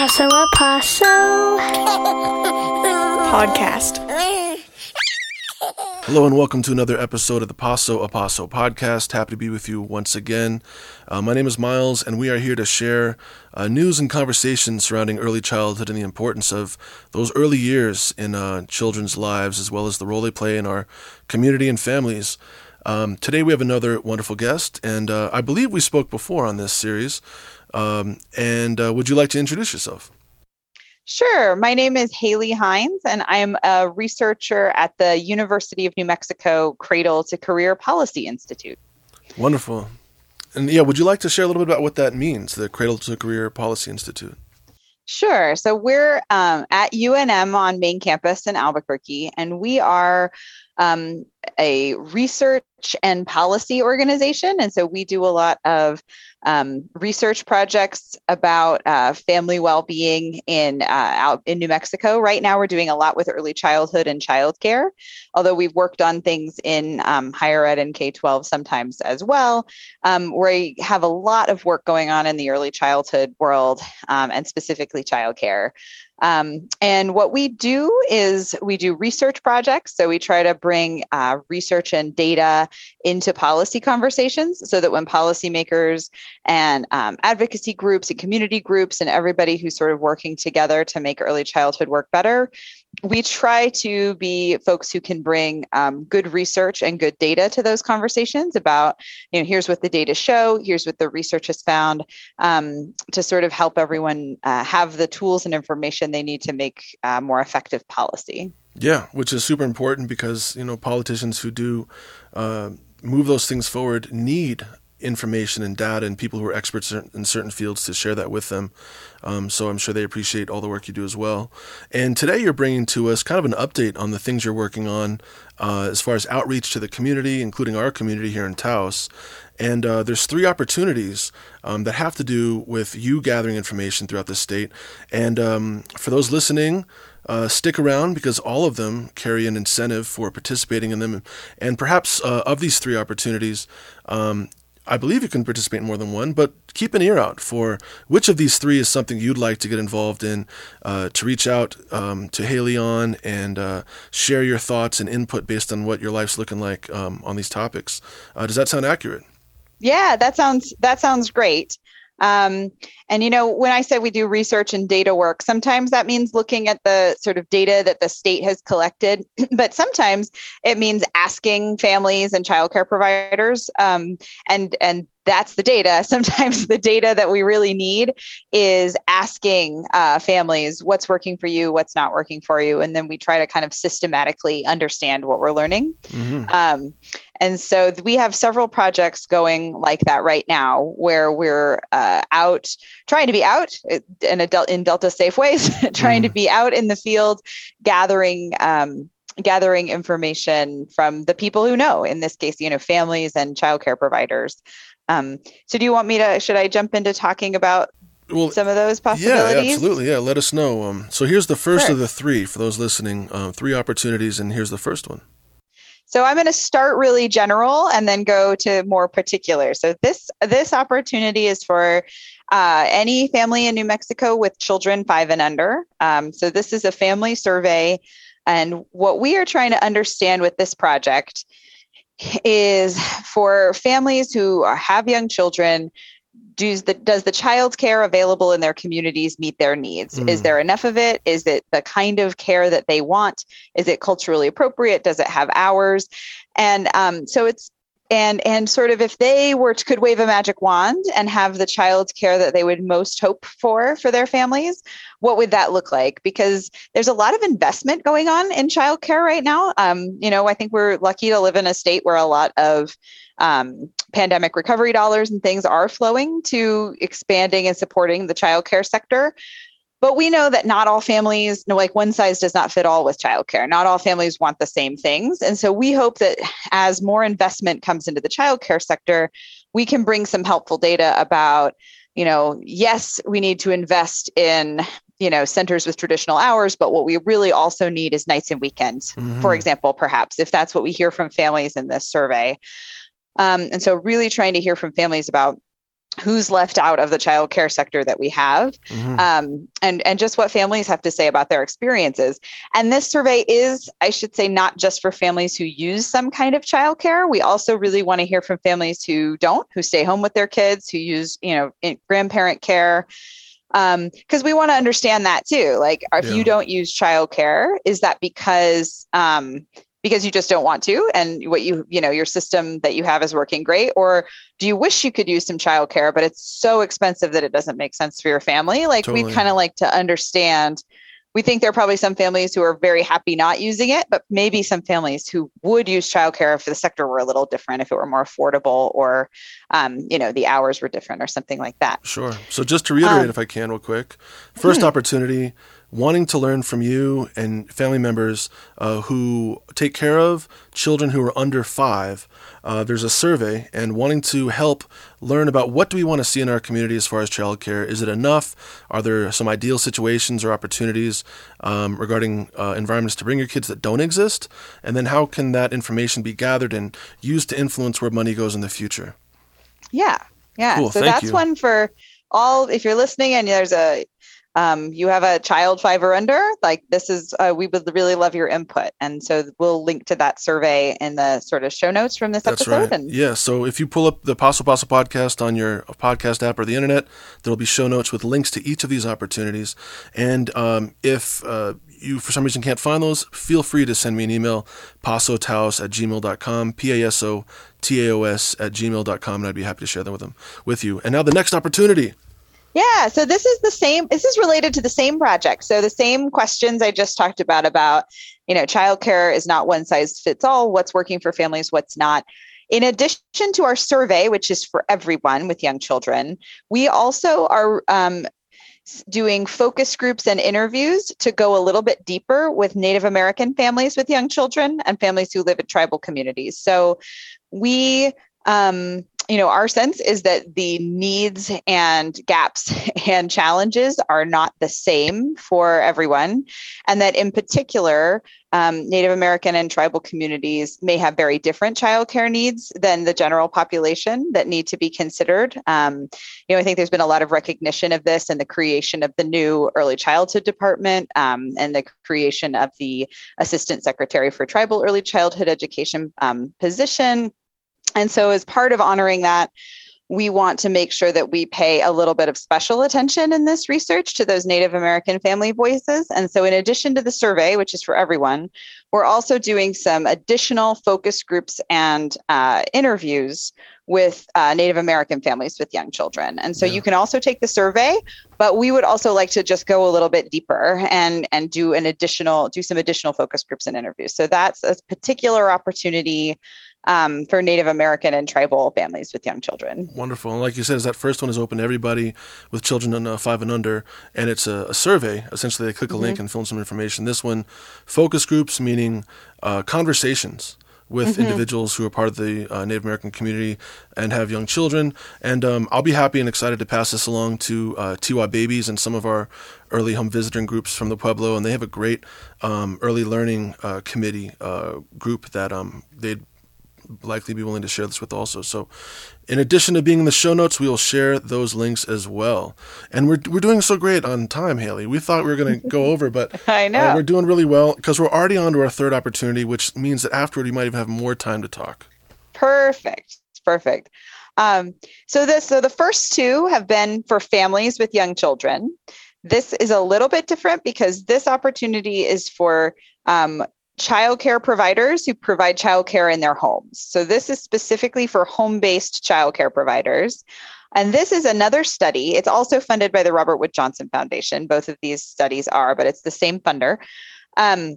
Paso a Paso podcast. Hello and welcome to another episode of the Paso a Paso podcast. Happy to be with you once again. Uh, my name is Miles, and we are here to share uh, news and conversations surrounding early childhood and the importance of those early years in uh, children's lives, as well as the role they play in our community and families. Um, today we have another wonderful guest, and uh, I believe we spoke before on this series. Um, and uh, would you like to introduce yourself? Sure. My name is Haley Hines, and I'm a researcher at the University of New Mexico Cradle to Career Policy Institute. Wonderful. And yeah, would you like to share a little bit about what that means, the Cradle to Career Policy Institute? Sure. So we're um, at UNM on main campus in Albuquerque, and we are um, a research and policy organization. And so we do a lot of um, research projects about uh, family well-being in uh, out in New Mexico. Right now, we're doing a lot with early childhood and childcare. Although we've worked on things in um, higher ed and K-12 sometimes as well. Um, we have a lot of work going on in the early childhood world um, and specifically childcare. Um, and what we do is we do research projects. So we try to bring uh, research and data into policy conversations so that when policymakers and um, advocacy groups and community groups and everybody who's sort of working together to make early childhood work better, we try to be folks who can bring um, good research and good data to those conversations about, you know, here's what the data show, here's what the research has found, um, to sort of help everyone uh, have the tools and information they need to make uh, more effective policy. Yeah, which is super important because you know politicians who do uh, move those things forward need information and data and people who are experts in certain fields to share that with them. Um, so I'm sure they appreciate all the work you do as well. And today you're bringing to us kind of an update on the things you're working on uh, as far as outreach to the community, including our community here in Taos. And uh, there's three opportunities um, that have to do with you gathering information throughout the state. And um, for those listening, uh, stick around because all of them carry an incentive for participating in them. And perhaps uh, of these three opportunities, um, I believe you can participate in more than one, but keep an ear out for which of these three is something you'd like to get involved in, uh, to reach out um, to Haley on and uh, share your thoughts and input based on what your life's looking like um, on these topics. Uh, does that sound accurate? Yeah, that sounds that sounds great. Um, and, you know, when I said we do research and data work, sometimes that means looking at the sort of data that the state has collected, but sometimes it means asking families and childcare providers um, and, and that's the data. Sometimes the data that we really need is asking uh, families what's working for you, what's not working for you, and then we try to kind of systematically understand what we're learning. Mm-hmm. Um, and so we have several projects going like that right now, where we're uh, out trying to be out in a in Delta safe ways, trying mm. to be out in the field, gathering. Um, gathering information from the people who know in this case you know families and childcare providers um, so do you want me to should i jump into talking about well, some of those possibilities yeah, absolutely yeah let us know um, so here's the first sure. of the three for those listening uh, three opportunities and here's the first one so I'm going to start really general and then go to more particular. So this this opportunity is for uh, any family in New Mexico with children five and under. Um, so this is a family survey, and what we are trying to understand with this project is for families who have young children does the does the child care available in their communities meet their needs? Mm. is there enough of it? Is it the kind of care that they want? Is it culturally appropriate? Does it have hours? And um, so it's and and sort of if they were to, could wave a magic wand and have the child care that they would most hope for for their families what would that look like? Because there's a lot of investment going on in child care right now. Um, you know i think we're lucky to live in a state where a lot of um, pandemic recovery dollars and things are flowing to expanding and supporting the child care sector but we know that not all families, no, like one size does not fit all with childcare. Not all families want the same things. And so we hope that as more investment comes into the childcare sector, we can bring some helpful data about, you know, yes, we need to invest in you know centers with traditional hours but what we really also need is nights and weekends mm-hmm. for example perhaps if that's what we hear from families in this survey um, and so really trying to hear from families about who's left out of the child care sector that we have mm-hmm. um, and and just what families have to say about their experiences and this survey is i should say not just for families who use some kind of child care we also really want to hear from families who don't who stay home with their kids who use you know grandparent care because um, we want to understand that too like if yeah. you don't use child care is that because um, because you just don't want to and what you you know your system that you have is working great or do you wish you could use some childcare but it's so expensive that it doesn't make sense for your family like totally. we'd kind of like to understand we think there are probably some families who are very happy not using it, but maybe some families who would use childcare if the sector were a little different, if it were more affordable, or um, you know the hours were different, or something like that. Sure. So just to reiterate, um, if I can, real quick, first hmm. opportunity wanting to learn from you and family members uh, who take care of children who are under five. Uh, there's a survey and wanting to help learn about what do we want to see in our community as far as childcare. Is it enough? Are there some ideal situations or opportunities um, regarding uh, environments to bring your kids that don't exist? And then how can that information be gathered and used to influence where money goes in the future? Yeah, yeah. Cool, so that's you. one for all. If you're listening and there's a um, you have a child five or under, like this is, uh, we would really love your input. And so we'll link to that survey in the sort of show notes from this That's episode. Right. And yeah. So if you pull up the Paso a Paso podcast on your podcast app or the internet, there'll be show notes with links to each of these opportunities. And um, if uh, you for some reason can't find those, feel free to send me an email, pasotaos at gmail.com, P-A-S-O T-A-O-S at gmail.com, and I'd be happy to share them with them with you. And now the next opportunity. Yeah, so this is the same this is related to the same project. So the same questions I just talked about about, you know, childcare is not one size fits all, what's working for families, what's not. In addition to our survey, which is for everyone with young children, we also are um, doing focus groups and interviews to go a little bit deeper with Native American families with young children and families who live in tribal communities. So we um, you know, our sense is that the needs and gaps and challenges are not the same for everyone. And that in particular, um, Native American and tribal communities may have very different childcare needs than the general population that need to be considered. Um, you know, I think there's been a lot of recognition of this and the creation of the new early childhood department um, and the creation of the assistant secretary for tribal early childhood education um, position and so, as part of honoring that, we want to make sure that we pay a little bit of special attention in this research to those Native American family voices. And so, in addition to the survey, which is for everyone, we're also doing some additional focus groups and uh, interviews with uh, Native American families with young children. And so, yeah. you can also take the survey, but we would also like to just go a little bit deeper and and do an additional do some additional focus groups and interviews. So that's a particular opportunity um, for Native American and tribal families with young children. Wonderful. And like you said, is that first one is open to everybody with children under five and under, and it's a, a survey. Essentially, they click a mm-hmm. link and fill in some information. This one, focus groups, meaning uh, conversations with mm-hmm. individuals who are part of the uh, Native American community and have young children. And um, I'll be happy and excited to pass this along to uh, Tiwa Babies and some of our early home visiting groups from the Pueblo. And they have a great um, early learning uh, committee uh, group that um, they'd likely be willing to share this with also. So, in addition to being in the show notes, we will share those links as well. And we're we're doing so great on time, Haley. We thought we were going to go over, but I know uh, we're doing really well because we're already on to our third opportunity, which means that afterward we might even have more time to talk. Perfect. Perfect. Um, so this so the first two have been for families with young children. This is a little bit different because this opportunity is for um, childcare providers who provide childcare in their homes. So this is specifically for home-based childcare providers. And this is another study. It's also funded by the Robert Wood Johnson Foundation. Both of these studies are, but it's the same funder. Um,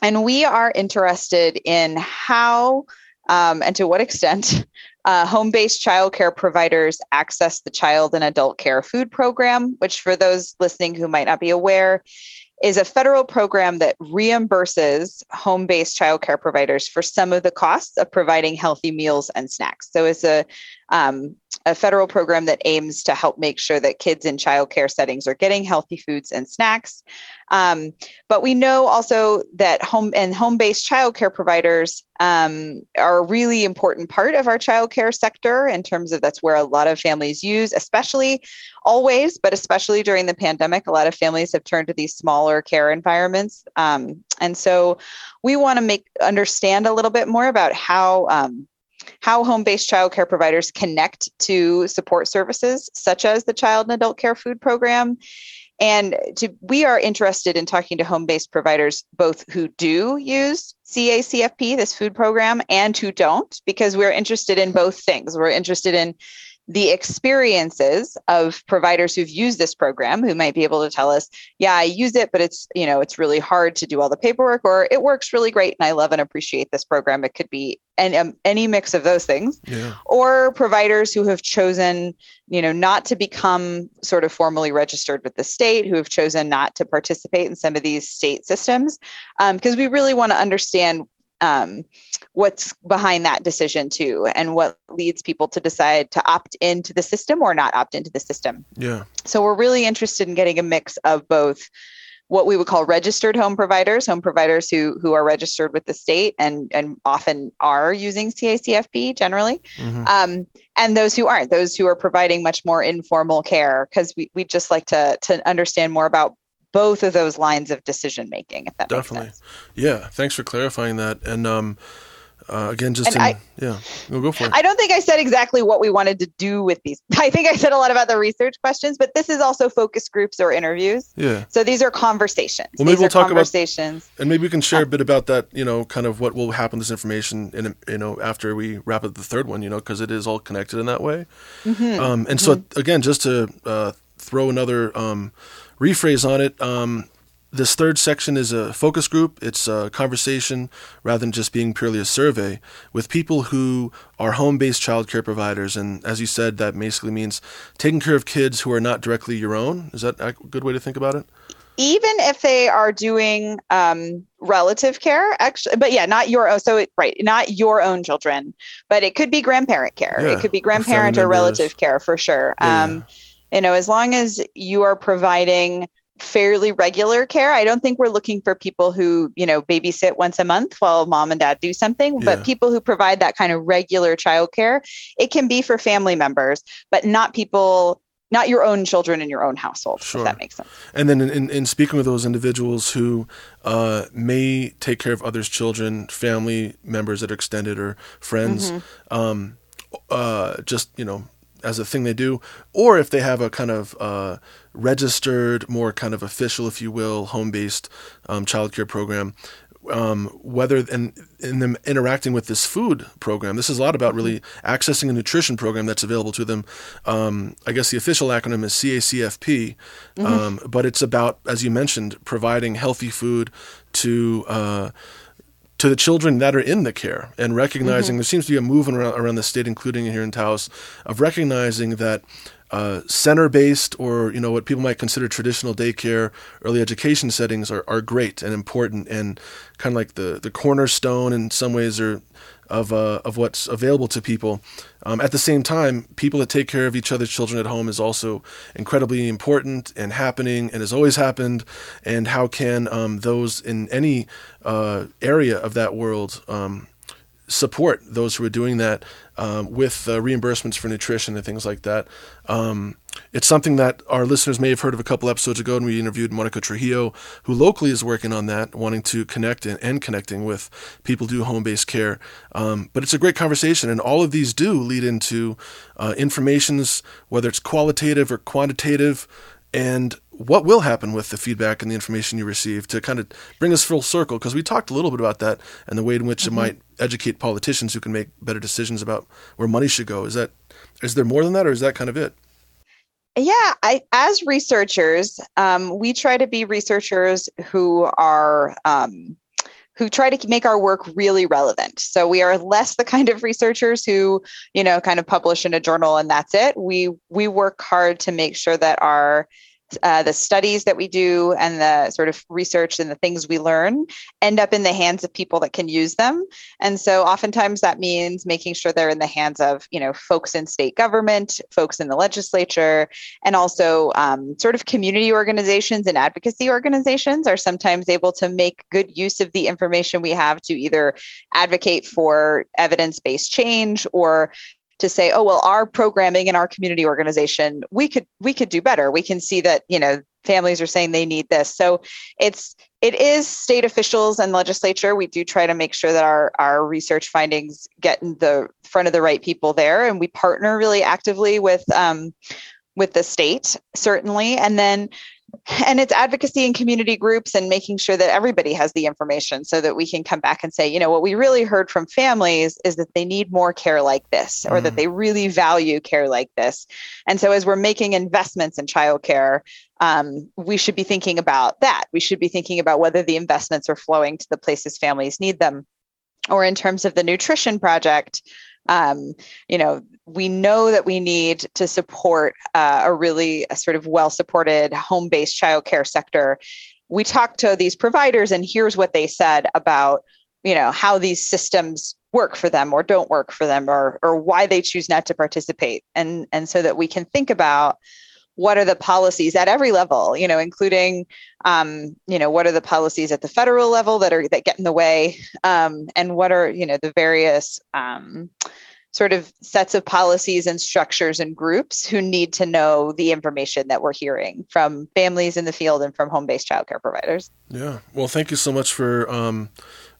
and we are interested in how um, and to what extent uh, home based childcare providers access the child and adult care food program, which, for those listening who might not be aware, is a federal program that reimburses home based childcare providers for some of the costs of providing healthy meals and snacks. So it's a um, a federal program that aims to help make sure that kids in childcare settings are getting healthy foods and snacks. Um, but we know also that home and home-based childcare providers um, are a really important part of our childcare sector in terms of that's where a lot of families use, especially always, but especially during the pandemic. A lot of families have turned to these smaller care environments, um, and so we want to make understand a little bit more about how how home-based childcare providers connect to support services such as the child and adult care food program and to, we are interested in talking to home-based providers both who do use CACFP, this food program, and who don't, because we're interested in both things. We're interested in the experiences of providers who've used this program who might be able to tell us yeah i use it but it's you know it's really hard to do all the paperwork or it works really great and i love and appreciate this program it could be any, um, any mix of those things Yeah. or providers who have chosen you know not to become sort of formally registered with the state who have chosen not to participate in some of these state systems because um, we really want to understand um, what's behind that decision too and what leads people to decide to opt into the system or not opt into the system Yeah. so we're really interested in getting a mix of both what we would call registered home providers, home providers who who are registered with the state and and often are using CACFP generally, Mhm. um, and those who aren't, those who are providing much more informal care, because we we just like to to understand more about both of those lines of decision making. If that Definitely. makes sense. Yeah. Thanks for clarifying that. And um, uh, again, just And in, I- yeah, we'll go for it. I don't think I said exactly what we wanted to do with these. I think I said a lot about the research questions, but this is also focus groups or interviews. yeah. So these are conversations. Well, maybe these we'll talk about- conversations. And maybe we can share a bit about that, you know, kind of what will happen this information in, you know, after we wrap up the third one, you know, because it is all connected in that way. Mm-hmm. Um, and so, again, just to uh, throw another um, rephrase on it, um, this third section is a focus group. It's a conversation rather than just being purely a survey with people who are home based childcare providers. And as you said, that basically means taking care of kids who are not directly your own. Is that a good way to think about it? even if they are doing um, relative care actually but yeah not your own so it, right not your own children but it could be grandparent care Yeah, it could be grandparent or, relative care for sure Yeah, um, you know as long as you are providing fairly regular care i don't think we're looking for people who you know babysit once a month while mom and dad do something Yeah. but people who provide that kind of regular childcare it can be for family members but not people not your own children in your own household Sure. if that makes sense And then in, in, in speaking with those individuals who uh, may take care of others' children, family members that are extended or friends, um, uh, just, you know, as a thing they do, or if they have a kind of uh, registered, more kind of official, if you will, home based um, childcare program. Um, whether and in them interacting with this food program, this is a lot about really accessing a nutrition program that's available to them. Um, I guess the official acronym is CACFP, um, but it's about, as you mentioned, providing healthy food to uh, to the children that are in the care and recognizing mm-hmm. there seems to be a movement around, around the state, including here in Taos, of recognizing that uh, center-based or you know what people might consider traditional daycare, early education settings are, are great and important and kind of like the the cornerstone in some ways are of uh, of what's available to people. Um, at the same time, people that take care of each other's children at home is also incredibly important and happening and has always happened. And how can um, those in any uh, area of that world um, support those who are doing that um, with uh, reimbursements for nutrition and things like that. Um, it's something that our listeners may have heard of a couple episodes ago, and we interviewed Monica Trujillo, who locally is working on that, wanting to connect and, and connecting with people who do home based care. Um, but it's a great conversation, and all of these do lead into uh, informations, whether it's qualitative or quantitative, and what will happen with the feedback and the information you receive to kind of bring us full circle because we talked a little bit about that and the way in which it might educate politicians who can make better decisions about where money should go. Is that is there more than that or is that kind of it? Yeah, I, as researchers, um, we try to be researchers who are um, who try to make our work really relevant. So we are less the kind of researchers who, you know, kind of publish in a journal and that's it. We we work hard to make sure that our uh, the studies that we do and the sort of research and the things we learn end up in the hands of people that can use them. And so oftentimes that means making sure they're in the hands of you know folks in state government folks in the legislature and also um, sort of community organizations and advocacy organizations are sometimes able to make good use of the information we have to either advocate for evidence-based change or to say oh well our programming and our community organization we could we could do better. We can see that you know families are saying they need this. So it's it is state officials and legislature. We do try to make sure that our our research findings get in the front of the right people there. And we partner really actively with um, with the state certainly. And then and it's advocacy and community groups and making sure that everybody has the information so that we can come back and say you know what we really heard from families is that they need more care like this or mm. that they really value care like this. And so as we're making investments in childcare um, we should be thinking about that. We should be thinking about whether the investments are flowing to the places families need them. Or in terms of the nutrition project um, you know we know that we need to support uh, a really a sort of well supported home based childcare sector. We talked to these providers, and here's what they said about you know how these systems work for them or don't work for them or or why they choose not to participate and and so that we can think about what are the policies at every level you know including um, you know what are the policies at the federal level that are that get in the way um, and what are you know the various um, sort of sets of policies and structures and groups who need to know the information that we're hearing from families in the field and from home-based childcare providers. Yeah. Well, thank you so much for um,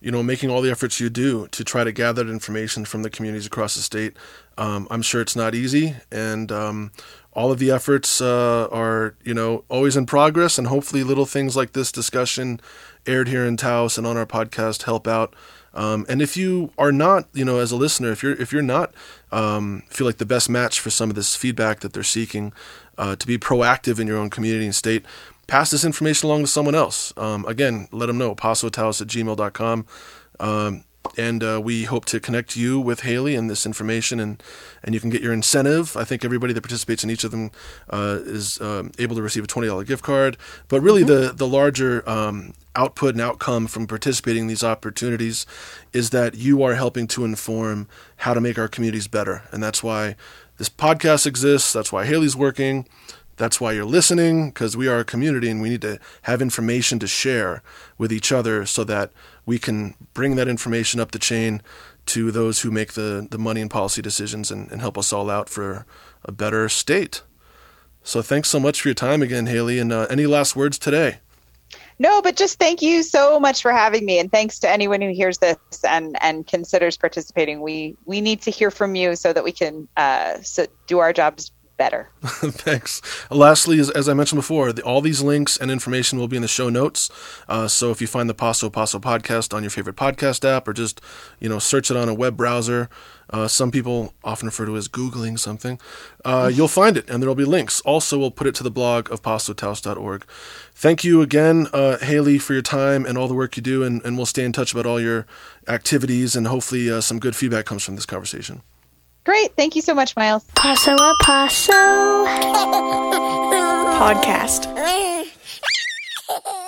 you know making all the efforts you do to try to gather information from the communities across the state. Um, I'm sure it's not easy, and um, all of the efforts uh, are you know always in progress, and hopefully little things like this discussion aired here in Taos and on our podcast help out um, and if you are not, you know, as a listener, if you're if you're not um, feel like the best match for some of this feedback that they're seeking, uh, to be proactive in your own community and state, pass this information along to someone else. Um, again, let them know, pasotaos at gmail.com. Um, and uh, we hope to connect you with Haley and this information, and and you can get your incentive. I think everybody that participates in each of them uh, is um, able to receive a twenty dollar gift card. But really, mm-hmm. the the larger um, output and outcome from participating in these opportunities is that you are helping to inform how to make our communities better, and that's why this podcast exists. That's why Haley's working. That's why you're listening, because we are a community and we need to have information to share with each other so that we can bring that information up the chain to those who make the, the money and policy decisions and, and help us all out for a better state. So thanks so much for your time again, Haley. And uh, any last words today? No, but just thank you so much for having me, and thanks to anyone who hears this and and considers participating. We we need to hear from you so that we can uh, so do our jobs better. Thanks. Lastly, as, as, I mentioned before, the, all these links and information will be in the show notes. Uh, so if you find the Paso Paso podcast on your favorite podcast app, or just you know search it on a web browser, uh, some people often refer to as googling something, uh, you'll find it, and there will be links. Also, we'll put it to the blog of pasotaos.org. Thank you again, uh, Haley, for your time and all the work you do, and, and we'll stay in touch about all your activities, and hopefully uh, some good feedback comes from this conversation. Great. Thank you so much, Miles. Paso a paso. Podcast.